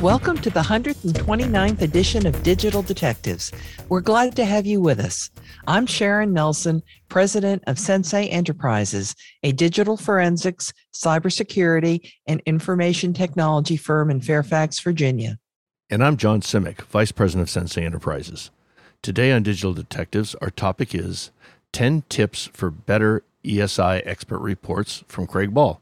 Welcome to the 129th edition of Digital Detectives. We're glad to have you with us. I'm Sharon Nelson, president of Sensei Enterprises, a digital forensics, cybersecurity, and information technology firm in Fairfax, Virginia. And I'm John Simek, vice president of Sensei Enterprises. Today on Digital Detectives, our topic is 10 tips for better ESI expert reports from Craig Ball.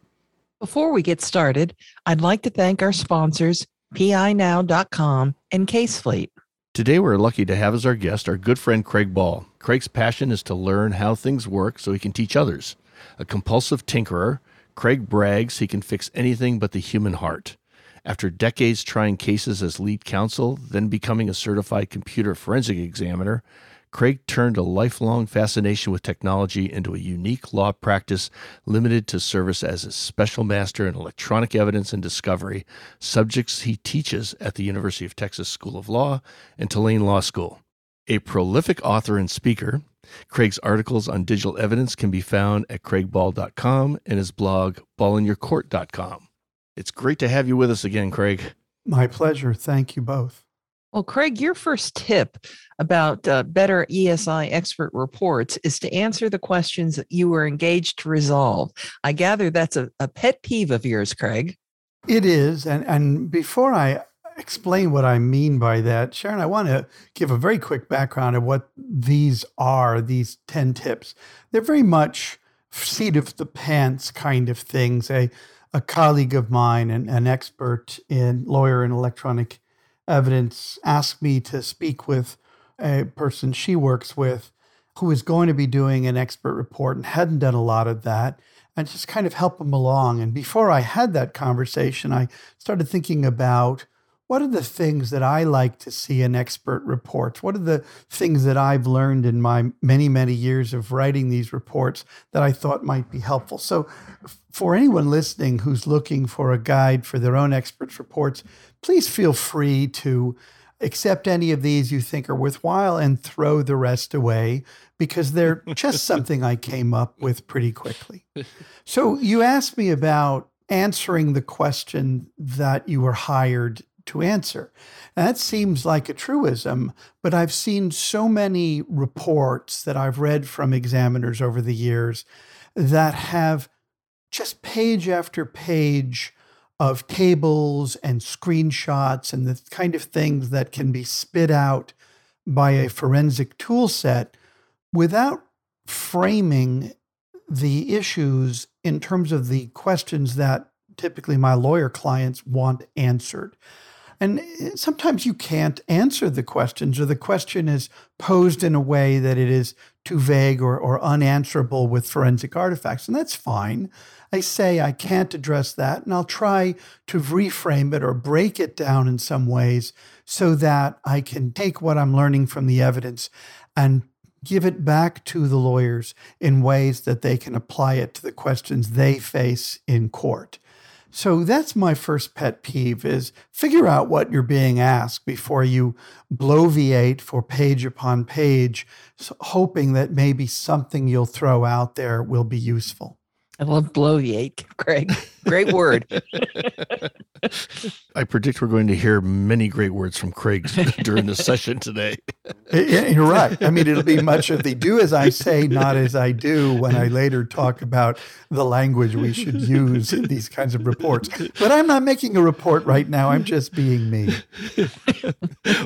Before we get started, I'd like to thank our sponsors, pinow.com, and CaseFleet. Today, we're lucky to have as our guest our good friend Craig Ball. Craig's passion is to learn how things work so he can teach others. A compulsive tinkerer, Craig brags he can fix anything but the human heart. After decades trying cases as lead counsel, then becoming a certified computer forensic examiner, Craig turned a lifelong fascination with technology into a unique law practice limited to service as a special master in electronic evidence and discovery, subjects he teaches at the University of Texas School of Law and Tulane Law School. A prolific author and speaker, Craig's articles on digital evidence can be found at craigball.com and his blog, ballinyourcourt.com. It's great to have you with us again, Craig. My pleasure. Thank you both. Well, Craig, your first tip about uh, better ESI expert reports is to answer the questions that you were engaged to resolve. I gather that's a, a pet peeve of yours, Craig. It is. And, and before I explain what I mean by that, Sharon, I want to give a very quick background of what these are, these 10 tips. They're very much seat of the pants kind of things. A, a colleague of mine, an, an expert in lawyer in electronic evidence asked me to speak with a person she works with who is going to be doing an expert report and hadn't done a lot of that and just kind of help them along. And before I had that conversation, I started thinking about what are the things that I like to see in expert reports? What are the things that I've learned in my many, many years of writing these reports that I thought might be helpful? So, for anyone listening who's looking for a guide for their own experts reports, please feel free to accept any of these you think are worthwhile and throw the rest away because they're just something I came up with pretty quickly. So, you asked me about answering the question that you were hired to answer. that seems like a truism, but I've seen so many reports that I've read from examiners over the years that have just page after page of tables and screenshots and the kind of things that can be spit out by a forensic tool set without framing the issues in terms of the questions that typically my lawyer clients want answered. And eh, sometimes you can't answer the questions, or the question is posed in a way that it is too vague or, or unanswerable with forensic artifacts. And that's fine. I say I can't address that, and I'll try to reframe it or break it down in some ways so that I can take what I'm learning from the evidence and give it back to the lawyers in ways that they can apply it to the questions they face in court. So that's my first pet peeve is figure out what you're being asked before you bloviate for page upon page, hoping that maybe something you'll throw out there will be useful. I love bloviate, Craig. Great word. I predict we're going to hear many great words from Craig during the session today. You're right. I mean, it'll be much of the do as I say, not as I do when I later talk about the language we should use in these kinds of reports. But I'm not making a report right now. I'm just being me.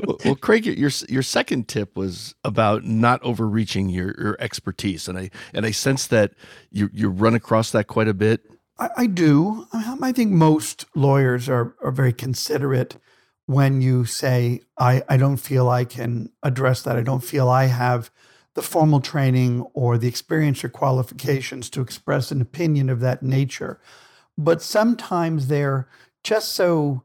well, well, Craig, your your second tip was about not overreaching your, your expertise, and I and I sense that you you run across that quite a bit I, I do. I think most lawyers are, are very considerate when you say, I, I don't feel I can address that. I don't feel I have the formal training or the experience or qualifications to express an opinion of that nature. But sometimes they're just so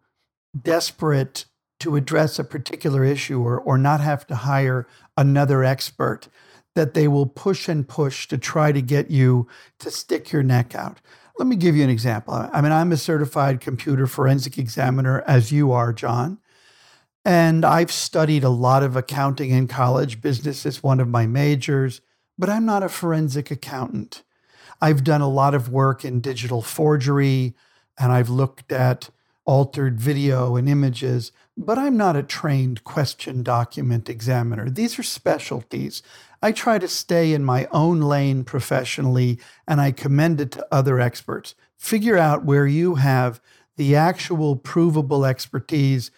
desperate to address a particular issue or, or not have to hire another expert that they will push and push to try to get you to stick your neck out. Let me give you an example. I mean, I'm a certified computer forensic examiner, as you are, John. And I've studied a lot of accounting in college. Business is one of my majors, but I'm not a forensic accountant. I've done a lot of work in digital forgery, and I've looked at altered video and images, but I'm not a trained question document examiner. These are specialties. I try to stay in my own lane professionally, and I commend it to other experts. Figure out where you have the actual provable expertise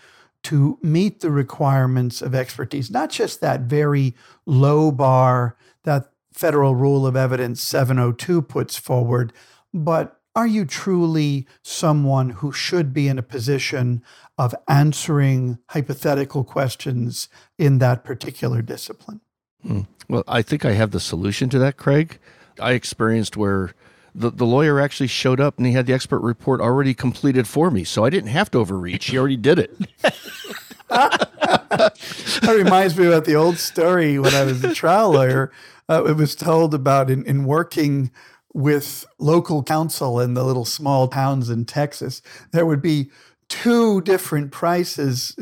to meet the requirements of expertise, not just that very low bar that Federal Rule of Evidence 702 puts forward, but are you truly someone who should be in a position of answering hypothetical questions in that particular discipline? Hmm. Well, I think I have the solution to that, Craig. I experienced where the, the lawyer actually showed up and he had the expert report already completed for me. So I didn't have to overreach. He already did it. that reminds me about the old story when I was a trial lawyer. Uh, it was told about in, in working with local counsel in the little small towns in Texas, there would be two different prices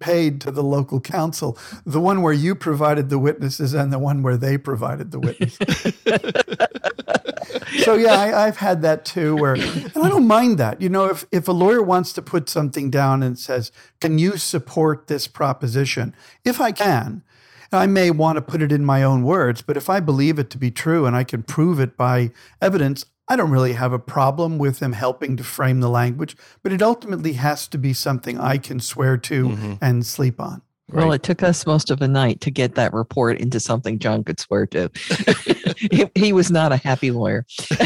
paid to the local counsel the one where you provided the witnesses and the one where they provided the witnesses. so, yeah, I, have had that too, where, and I don't mind that. You know, if, if a lawyer wants to put something down and says, Can you support this proposition? If I can, I may want to put it in my own words, but if I believe it to be true and I can prove it by evidence, I don't really have a problem with them helping to frame the language, but it ultimately has to be something I can swear to mm-hmm. and sleep on. Right. Well, it took us most of the night to get that report into something John could swear to. he, he, was not a happy lawyer.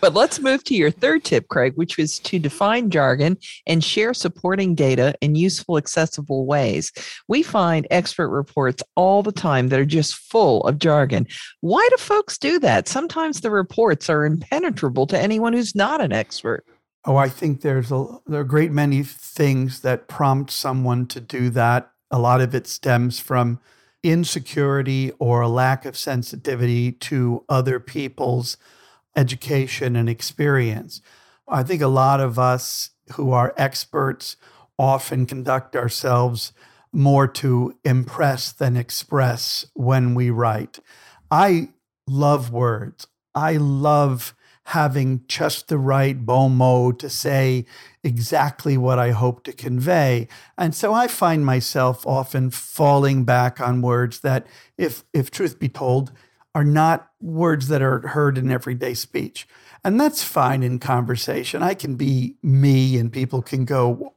but let's move to your third tip, Craig, which was to define jargon and share supporting data in useful, accessible ways. We find expert reports all the time that are just full of jargon. Why do folks do that? Sometimes the reports are impenetrable to anyone who's not an expert. Oh, I think there's a there are a great many things that prompt someone to do that. A lot of it stems from insecurity or a lack of sensitivity to other people's education and experience. I think a lot of us who are experts often conduct ourselves more to impress than express when we write. I love words. I love having just the right bon mot to say exactly what I hope to convey. And so I find myself often falling back on words that, if, if truth be told, are not words that are heard in everyday speech. And that's fine in conversation. I can be me and people can go,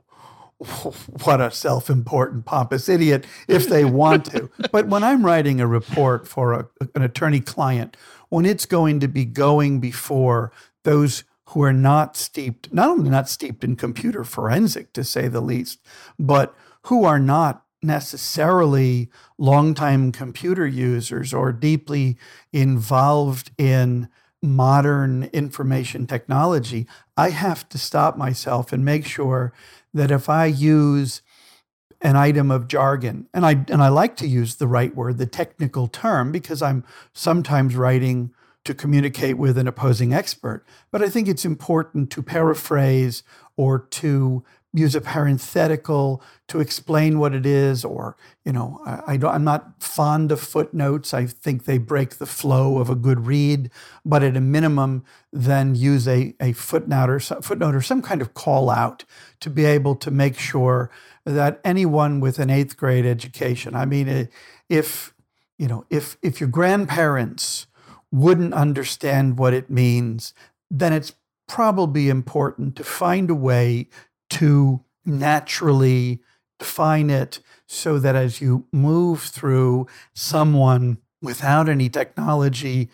what a self important, pompous idiot if they want to. but when I'm writing a report for a, an attorney client when it's going to be going before those who are not steeped, not only not steeped in computer forensic, to say the least, but who are not necessarily longtime computer users or deeply involved in modern information technology, I have to stop myself and make sure that if I use an item of jargon. And I and I like to use the right word, the technical term, because I'm sometimes writing to communicate with an opposing expert. But I think it's important to paraphrase or to use a parenthetical to explain what it is or you know I, don't I am not fond of footnotes. I think they break the flow of a good read but at a minimum then use a, a footnote or footnote or some kind of call out to be able to make sure that anyone with an eighth grade education i mean if you know if if your grandparents wouldn't understand what it means then it's probably important to find a way to naturally define it so that as you move through someone without any technology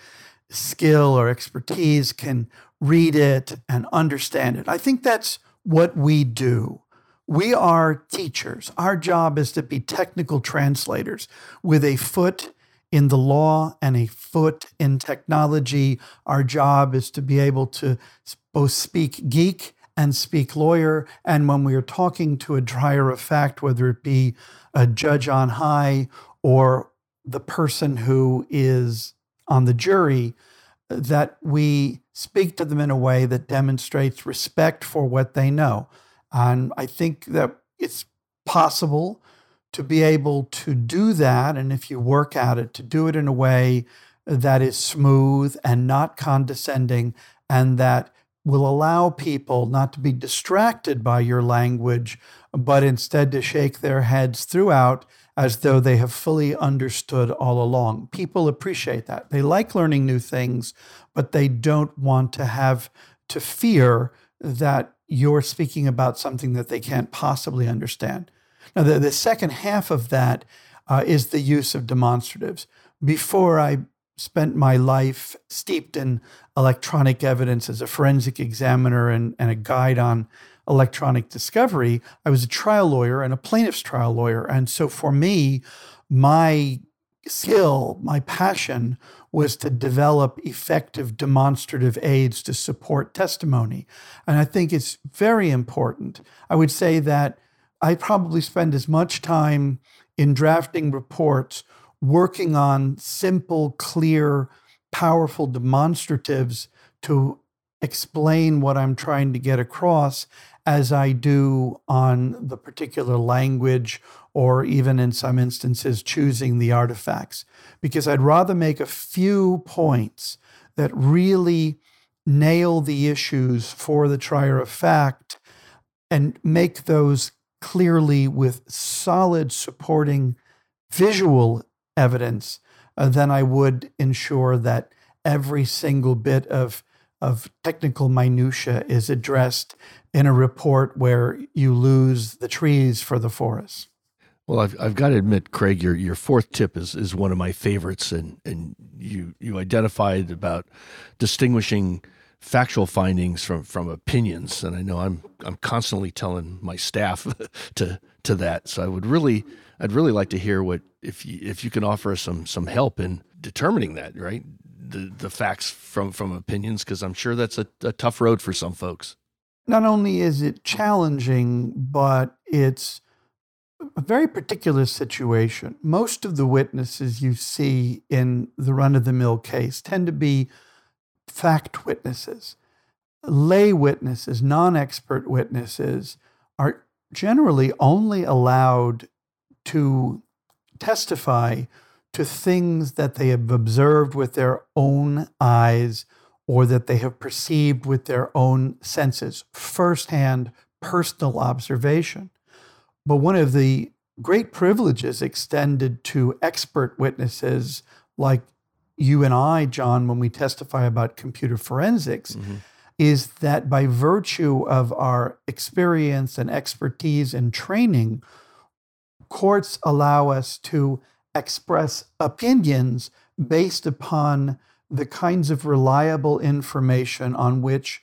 skill or expertise can read it and understand it. I think that's what we do. We are teachers. Our job is to be technical translators with a foot in the law and a foot in technology. Our job is to be able to both speak geek and speak lawyer. And when we are talking to a trier of fact, whether it be a judge on high or the person who is on the jury, that we speak to them in a way that demonstrates respect for what they know. And I think that it's possible to be able to do that. And if you work at it, to do it in a way that is smooth and not condescending and that will allow people not to be distracted by your language, but instead to shake their heads throughout as though they have fully understood all along. People appreciate that. They like learning new things, but they don't want to have to fear that you're speaking about something that they can't possibly understand. Now, the, the second half of that uh, is the use of demonstratives. Before I spent my life steeped in electronic evidence as a forensic examiner and, and a guide on electronic discovery, I was a trial lawyer and a plaintiff's trial lawyer. And so for me, my skill, my passion was to develop effective demonstrative aids to support testimony. And I think it's very important. I would say that I probably spend as much time in drafting reports working on simple, clear, powerful demonstratives to explain what I'm trying to get across as I do on the particular language or even in some instances choosing the artifacts. Because I'd rather make a few points that really nail the issues for the trier of fact and make those clearly with solid supporting visual evidence uh, than I would ensure that every single bit of of technical minutia is addressed in a report where you lose the trees for the forest. Well, I've, I've got to admit, Craig, your your fourth tip is, is one of my favorites, and and you you identified about distinguishing factual findings from from opinions, and I know I'm I'm constantly telling my staff to to that. So I would really I'd really like to hear what if you, if you can offer us some some help in determining that right the the facts from from opinions because I'm sure that's a, a tough road for some folks. Not only is it challenging, but it's a very particular situation. Most of the witnesses you see in the run of the mill case tend to be fact witnesses. Lay witnesses, non expert witnesses, are generally only allowed to testify to things that they have observed with their own eyes or that they have perceived with their own senses, firsthand personal observation. But one of the great privileges extended to expert witnesses like you and I, John, when we testify about computer forensics, mm-hmm. is that by virtue of our experience and expertise and training, courts allow us to express opinions based upon the kinds of reliable information on which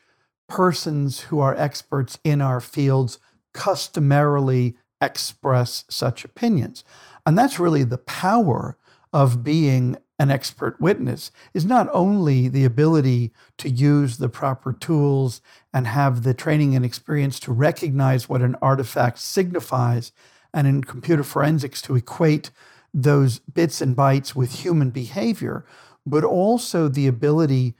persons who are experts in our fields customarily express such opinions. And that's really the power of being an expert witness is not only the ability to use the proper tools and have the training and experience to recognize what an artifact signifies, and in computer forensics to equate those bits and bytes with human behavior, but also the ability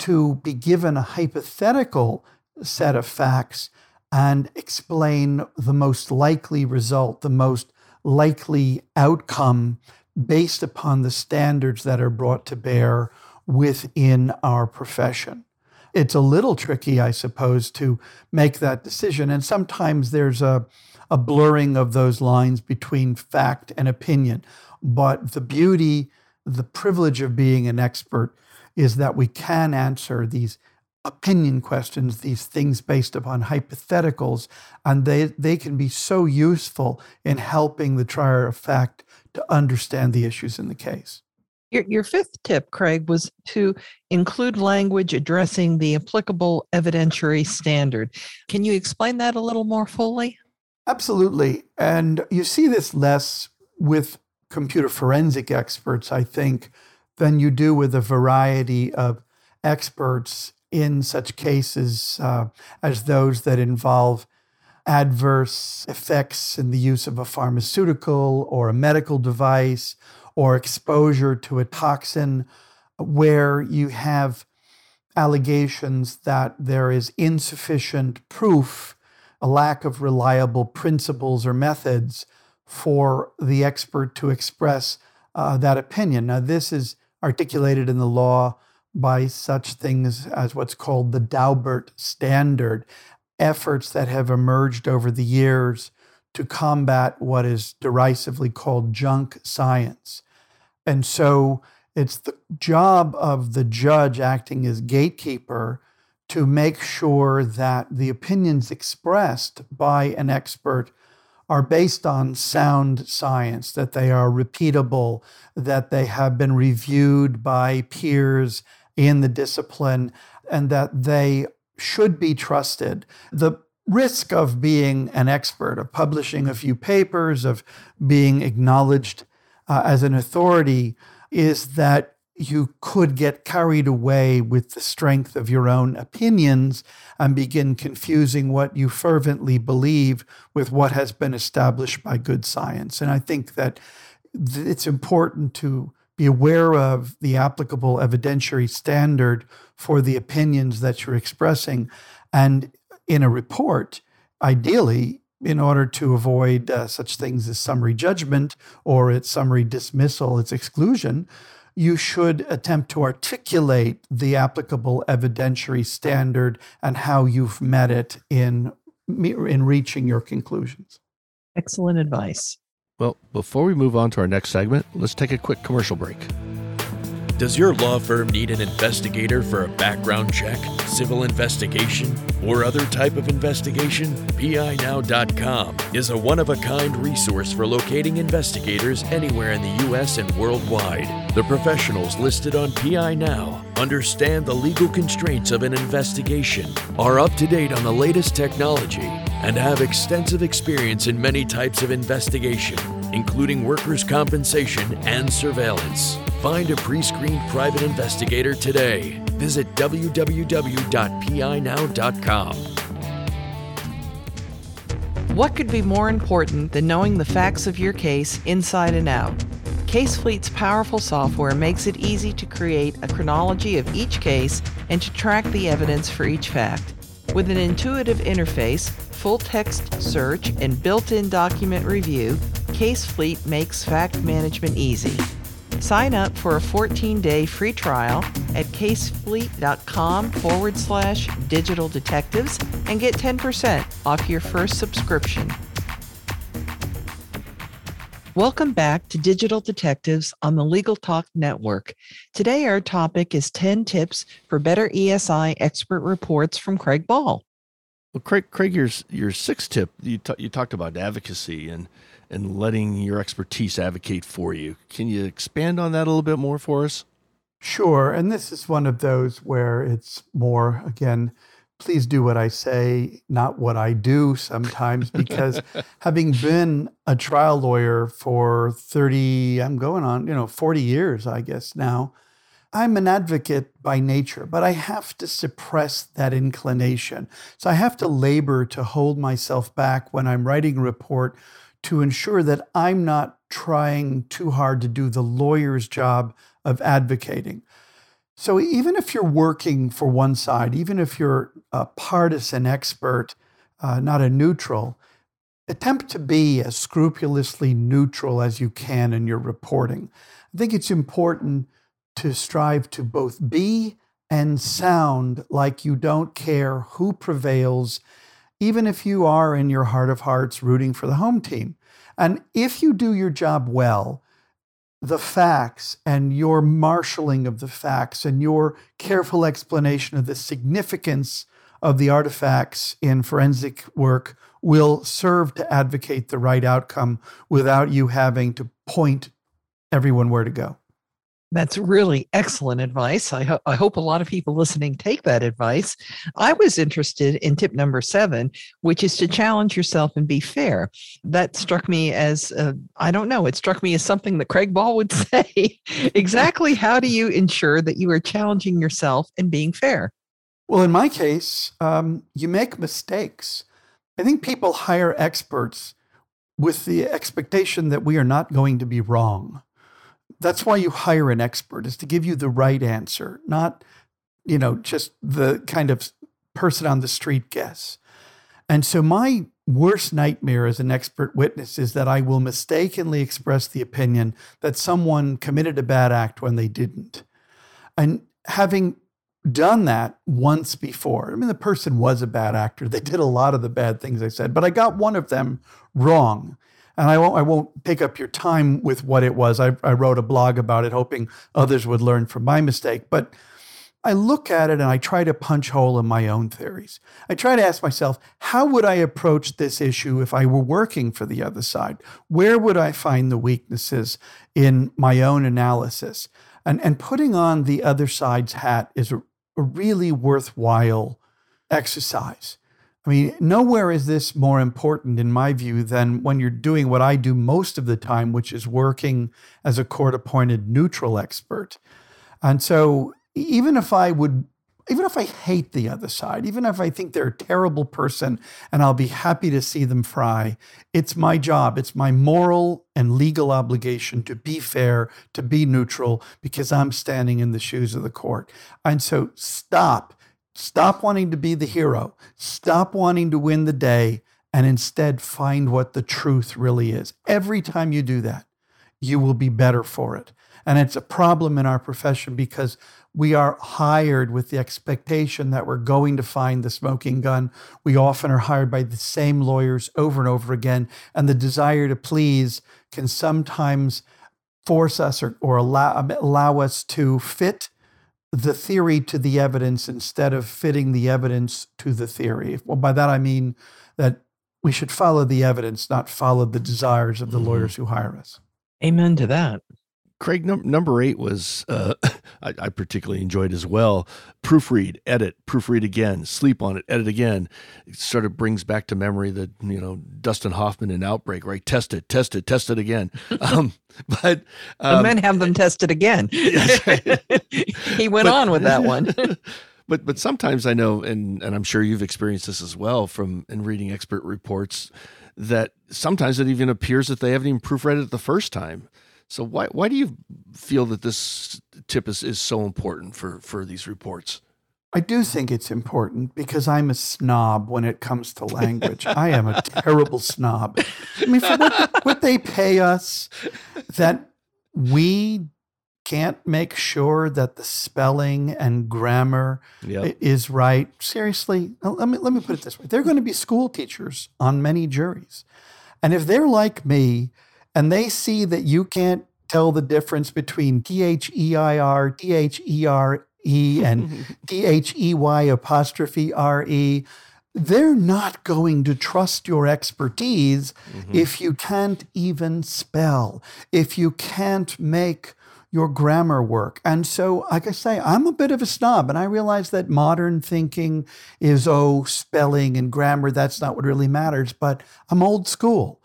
to be given a hypothetical set of facts and explain the most likely result, the most likely outcome based upon the standards that are brought to bear within our profession. It's a little tricky, I suppose, to make that decision. And sometimes there's a, a blurring of those lines between fact and opinion. But the beauty, the privilege of being an expert is that we can answer these opinion questions, these things based upon hypotheticals, and they, they can be so useful in helping the trier of fact to understand the issues in the case. Your, your fifth tip, Craig, was to include language addressing the applicable evidentiary standard. Can you explain that a little more fully? Absolutely. And you see this less with computer forensic experts, I think, than you do with a variety of experts in such cases uh, as those that involve adverse effects in the use of a pharmaceutical or a medical device or exposure to a toxin where you have allegations that there is insufficient proof, a lack of reliable principles or methods for the expert to express uh, that opinion. Now, this is articulated in the law by such things as what's called the Daubert standard, efforts that have emerged over the years to combat what is derisively called junk science. And so it's the job of the judge acting as gatekeeper to make sure that the opinions expressed by an expert are based on sound science, that they are repeatable, that they have been reviewed by peers in the discipline, and that they should be trusted. The risk of being an expert, of publishing a few papers, of being acknowledged uh, as an authority is that you could get carried away with the strength of your own opinions and begin confusing what you fervently believe with what has been established by good science. And I think that it's important to be aware of the applicable evidentiary standard for the opinions that you're expressing. And in a report, ideally, in order to avoid uh, such things as summary judgment or its summary dismissal, its exclusion, you should attempt to articulate the applicable evidentiary standard and how you've met it in, in reaching your conclusions. Excellent advice. Well, before we move on to our next segment, let's take a quick commercial break. Does your law firm need an investigator for a background check, civil investigation, or other type of investigation? PINow.com is a one of a kind resource for locating investigators anywhere in the U.S. and worldwide. The professionals listed on PI Now understand the legal constraints of an investigation, are up to date on the latest technology, and have extensive experience in many types of investigation, including workers' compensation and surveillance. Find a pre screened private investigator today. Visit www.pinow.com. What could be more important than knowing the facts of your case inside and out? CaseFleet's powerful software makes it easy to create a chronology of each case and to track the evidence for each fact. With an intuitive interface, full text search, and built in document review, CaseFleet makes fact management easy. Sign up for a 14 day free trial at casefleet.com forward slash digital detectives and get 10% off your first subscription. Welcome back to Digital Detectives on the Legal Talk Network. Today, our topic is 10 tips for better ESI expert reports from Craig Ball. Well, Craig, Craig, your, your sixth tip, you, t- you talked about advocacy and and letting your expertise advocate for you. Can you expand on that a little bit more for us? Sure. And this is one of those where it's more, again, please do what I say, not what I do sometimes, because having been a trial lawyer for 30, I'm going on, you know, 40 years, I guess now, I'm an advocate by nature, but I have to suppress that inclination. So I have to labor to hold myself back when I'm writing a report to ensure that I'm not trying too hard to do the lawyer's job of advocating. So even if you're working for one side, even if you're a partisan expert, uh, not a neutral, attempt to be as scrupulously neutral as you can in your reporting. I think it's important to strive to both be and sound like you don't care who prevails even if you are in your heart of hearts rooting for the home team. And if you do your job well, the facts and your marshaling of the facts and your careful explanation of the significance of the artifacts in forensic work will serve to advocate the right outcome without you having to point everyone where to go. That's really excellent advice. I, ho- I hope a lot of people listening take that advice. I was interested in tip number seven, which is to challenge yourself and be fair. That struck me as, uh, I don't know, it struck me as something that Craig Ball would say. exactly how do you ensure that you are challenging yourself and being fair? Well, in my case, um, you make mistakes. I think people hire experts with the expectation that we are not going to be wrong. That's why you hire an expert is to give you the right answer, not you know, just the kind of person on the street guess. And so my worst nightmare as an expert witness is that I will mistakenly express the opinion that someone committed a bad act when they didn't. And having done that once before, I mean, the person was a bad actor. They did a lot of the bad things I said, but I got one of them wrong. And I won't, I won't take up your time with what it was. I, I wrote a blog about it, hoping others would learn from my mistake. But I look at it and I try to punch hole in my own theories. I try to ask myself, how would I approach this issue if I were working for the other side? Where would I find the weaknesses in my own analysis? And, and putting on the other side's hat is a, a really worthwhile exercise. I mean, nowhere is this more important, in my view, than when you're doing what I do most of the time, which is working as a court appointed neutral expert. And so even if I would, even if I hate the other side, even if I think they're a terrible person and I'll be happy to see them fry, it's my job. It's my moral and legal obligation to be fair, to be neutral, because I'm standing in the shoes of the court. And so stop. Stop wanting to be the hero. Stop wanting to win the day and instead find what the truth really is. Every time you do that, you will be better for it. And it's a problem in our profession because we are hired with the expectation that we're going to find the smoking gun. We often are hired by the same lawyers over and over again. And the desire to please can sometimes force us or, or allow, allow us to fit the theory to the evidence instead of fitting the evidence to the theory. Well, by that I mean that we should follow the evidence, not follow the desires of the mm-hmm. lawyers who hire us. Amen to that. Craig, num- number eight was uh, I, I, particularly enjoyed as well. Proofread, edit, proofread again, sleep on it, edit again. It sort of brings back to memory the you know Dustin Hoffman in Outbreak, right? Test it, test it, test it again. Um, but um, men have them tested again. He went but, on with that one. but but sometimes I know, and and I'm sure you've experienced this as well from in reading expert reports, that sometimes it even appears that they haven't even proofread it the first time. So why why do you feel that this tip is, is so important for, for these reports? I do think it's important because I'm a snob when it comes to language. I am a terrible snob. I mean, for what, what they pay us, that we can't make sure that the spelling and grammar yep. is right. Seriously, let me let me put it this way: they're going to be school teachers on many juries, and if they're like me and they see that you can't tell the difference between T H E I R, T H E R E, and T H E Y apostrophe R E, they're not going to trust your expertise mm-hmm. if you can't even spell, if you can't make your grammar work. And so, like I say, I'm a bit of a snob, and I realize that modern thinking is, oh, spelling and grammar, that's not what really matters, but I'm old school.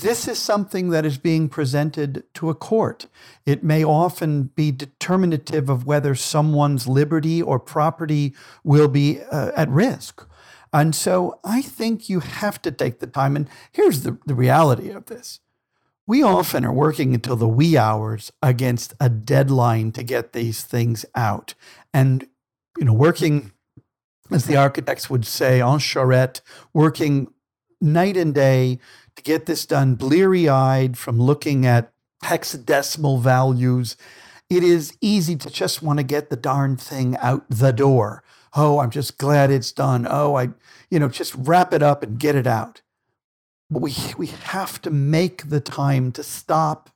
This is something that is being presented to a court. It may often be determinative of whether someone's liberty or property will be uh, at risk. And so I think you have to take the time. And here's the, the reality of this we often are working until the wee hours against a deadline to get these things out. And, you know, working, as the architects would say, en charrette, working night and day to get this done bleary eyed from looking at hexadecimal values. It is easy to just want to get the darn thing out the door. Oh, I'm just glad it's done. Oh, I, you know, just wrap it up and get it out. But we, we have to make the time to stop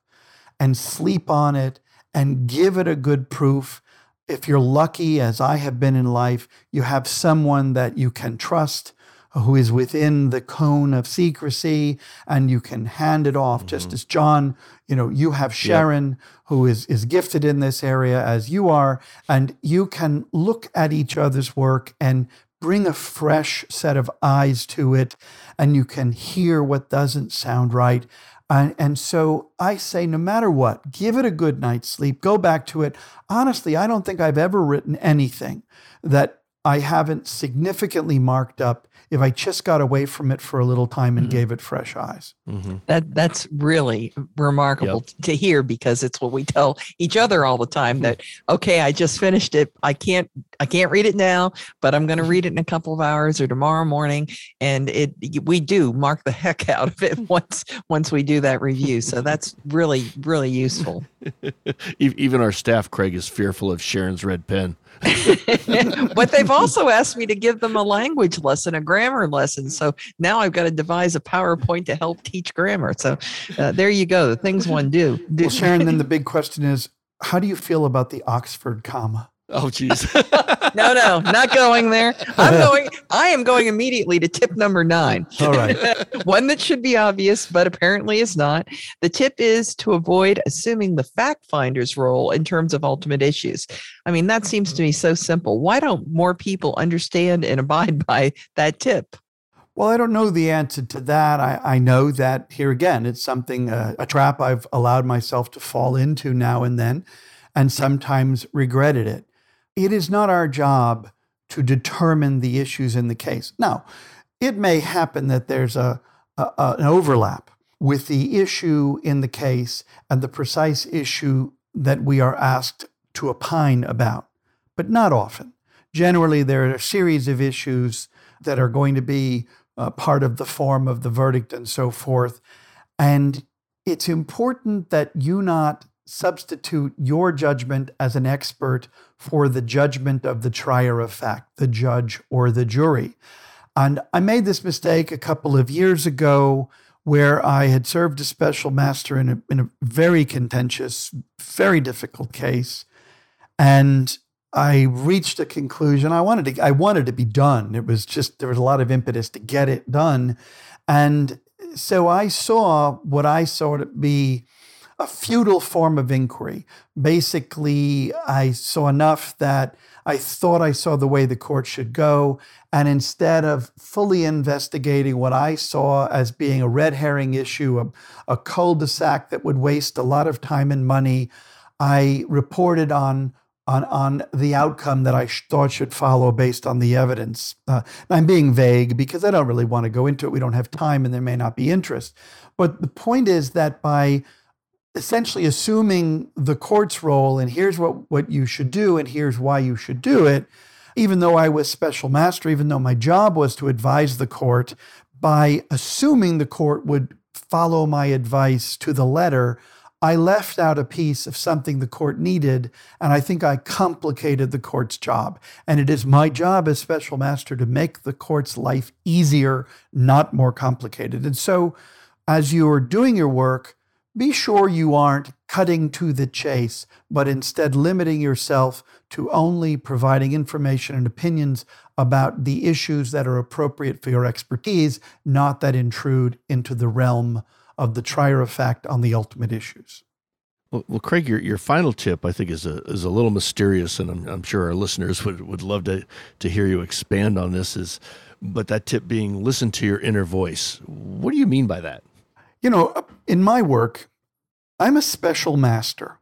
and sleep on it and give it a good proof. If you're lucky, as I have been in life, you have someone that you can trust who is within the cone of secrecy and you can hand it off mm-hmm. just as John, you know, you have Sharon yep. who is is gifted in this area as you are and you can look at each other's work and bring a fresh set of eyes to it and you can hear what doesn't sound right and, and, so I say, no matter what, give it a good night's sleep, go back to it. Honestly, I don't think I've ever written anything that I haven't significantly marked up if I just got away from it for a little time and mm-hmm. gave it fresh eyes. Mm-hmm. That that's really remarkable yep. to hear because it's what we tell each other all the time that okay, I just finished it. I can't I can't read it now, but I'm going to read it in a couple of hours or tomorrow morning. And it we do mark the heck out of it once once we do that review. So that's really really useful. Even our staff, Craig, is fearful of Sharon's red pen. but they've also asked me to give them a language lesson, a grammar lesson. So now I've got to devise a PowerPoint to help teach grammar. So uh, there you go. The things one do. Well, Sharon, then the big question is how do you feel about the Oxford comma? Oh, geez. no, no, not going there. I'm going, I am going immediately to tip number nine. All right. One that should be obvious, but apparently is not. The tip is to avoid assuming the fact finder's role in terms of ultimate issues. I mean, that seems to me so simple. Why don't more people understand and abide by that tip? Well, I don't know the answer to that. I, I know that here again, it's something, uh, a trap I've allowed myself to fall into now and then, and sometimes regretted it it is not our job to determine the issues in the case. Now, it may happen that there's a, a, an overlap with the issue in the case and the precise issue that we are asked to opine about, but not often. Generally, there are a series of issues that are going to be uh, part of the form of the verdict and so forth. And it's important that you not substitute your judgment as an expert for the judgment of the trier of fact, the judge or the jury. And I made this mistake a couple of years ago where I had served as special master in a, in a very contentious, very difficult case. And I reached a conclusion. I wanted to I wanted to be done. It was just there was a lot of impetus to get it done. And so I saw what I saw to be a futile form of inquiry. Basically, I saw enough that I thought I saw the way the court should go. And instead of fully investigating what I saw as being a red herring issue, a, a cul de sac that would waste a lot of time and money, I reported on. On, on the outcome that I sh- thought should follow based on the evidence. Uh, I'm being vague because I don't really want to go into it. We don't have time and there may not be interest. But the point is that by essentially assuming the court's role and here's what, what you should do and here's why you should do it, even though I was special master, even though my job was to advise the court, by assuming the court would follow my advice to the letter, I left out a piece of something the court needed, and I think I complicated the court's job. And it is my job as special master to make the court's life easier, not more complicated. And so, as you are doing your work, be sure you aren't cutting to the chase, but instead limiting yourself to only providing information and opinions about the issues that are appropriate for your expertise, not that intrude into the realm of the trier of fact on the ultimate issues. Well, well, Craig, your, your final tip I think is a is a little mysterious, and I'm, I'm sure our listeners would, would love to to hear you expand on this. Is but that tip being listen to your inner voice. What do you mean by that? You know, in my work, I'm a special master.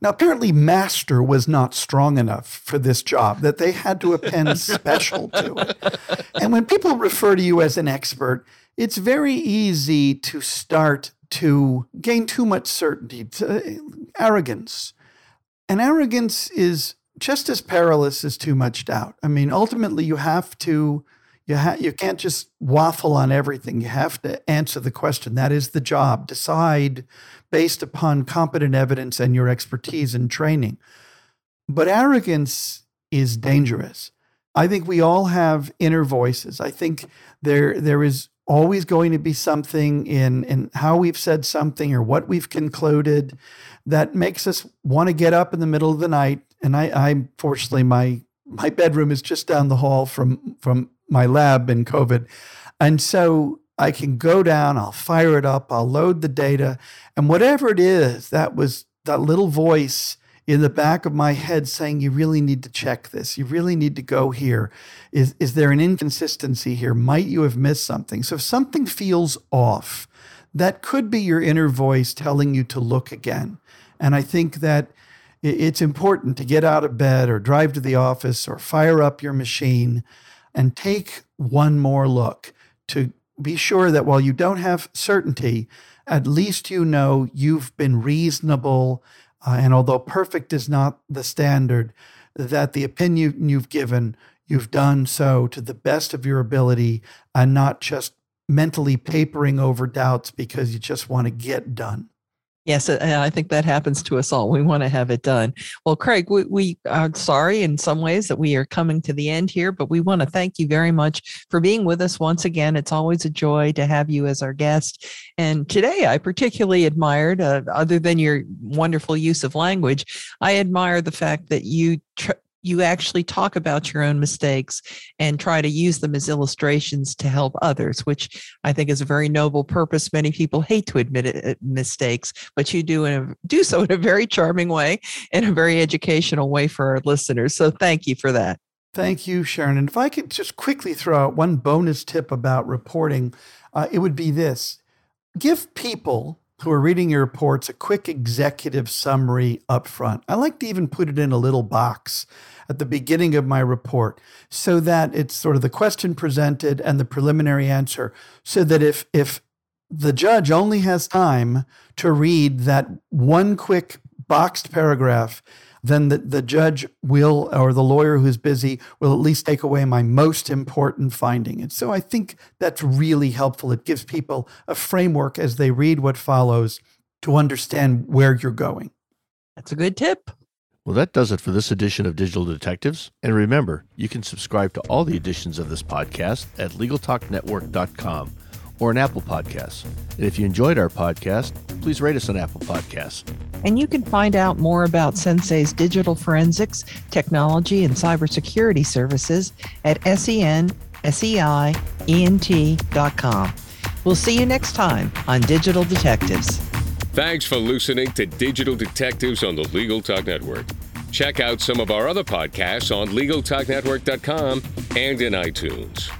Now, apparently, master was not strong enough for this job, that they had to append special to it. And when people refer to you as an expert, it's very easy to start to gain too much certainty, to, uh, arrogance. And arrogance is just as perilous as too much doubt. I mean, ultimately, you have to you, ha- you can't just waffle on everything. You have to answer the question. That is the job. Decide based upon competent evidence and your expertise and training. But arrogance is dangerous. I think we all have inner voices. I think there there is always going to be something in in how we've said something or what we've concluded that makes us want to get up in the middle of the night. And I, I fortunately my my bedroom is just down the hall from from my lab in COVID. And so I can go down, I'll fire it up, I'll load the data, and whatever it is, that was that little voice in the back of my head saying, You really need to check this. You really need to go here. Is, is there an inconsistency here? Might you have missed something? So if something feels off, that could be your inner voice telling you to look again. And I think that it's important to get out of bed or drive to the office or fire up your machine and take one more look to be sure that while you don't have certainty, at least you know you've been reasonable Uh, and although perfect is not the standard, that the opinion you've given, you've done so to the best of your ability and not just mentally papering over doubts because you just want to get done. Yes, I think that happens to us all. We want to have it done. Well, Craig, we, we, are sorry in some ways that we are coming to the end here, but we want to thank you very much for being with us once again. It's always a joy to have you as our guest. And today I particularly admired, uh, other than your wonderful use of language, I admire the fact that you tr- you actually talk about your own mistakes and try to use them as illustrations to help others, which I think is a very noble purpose. Many people hate to admit it, uh, mistakes, but you do in a, do so in a very charming way, in a very educational way for our listeners. So thank you for that. Thank you, Sharon. And if I could just quickly throw out one bonus tip about reporting, uh, it would be this: give people who are reading your reports a quick executive summary up front. I like to even put it in a little box at the beginning of my report so that it's sort of the question presented and the preliminary answer so that if if the judge only has time to read that one quick boxed paragraph then the, the judge will, or the lawyer who's busy, will at least take away my most important finding. And so I think that's really helpful. It gives people a framework as they read what follows to understand where you're going. That's a good tip. Well, that does it for this edition of Digital Detectives. And remember, you can subscribe to all the editions of this podcast at LegalTalkNetwork.com or an Apple Podcasts. And if you enjoyed our podcast, please rate us on Apple Podcasts. And you can find out more about Sensei's digital forensics, technology, and cybersecurity services at senseient.com. We'll see you next time on Digital Detectives. Thanks for listening to Digital Detectives on the Legal Talk Network. Check out some of our other podcasts on LegalTalkNetwork.com and in iTunes.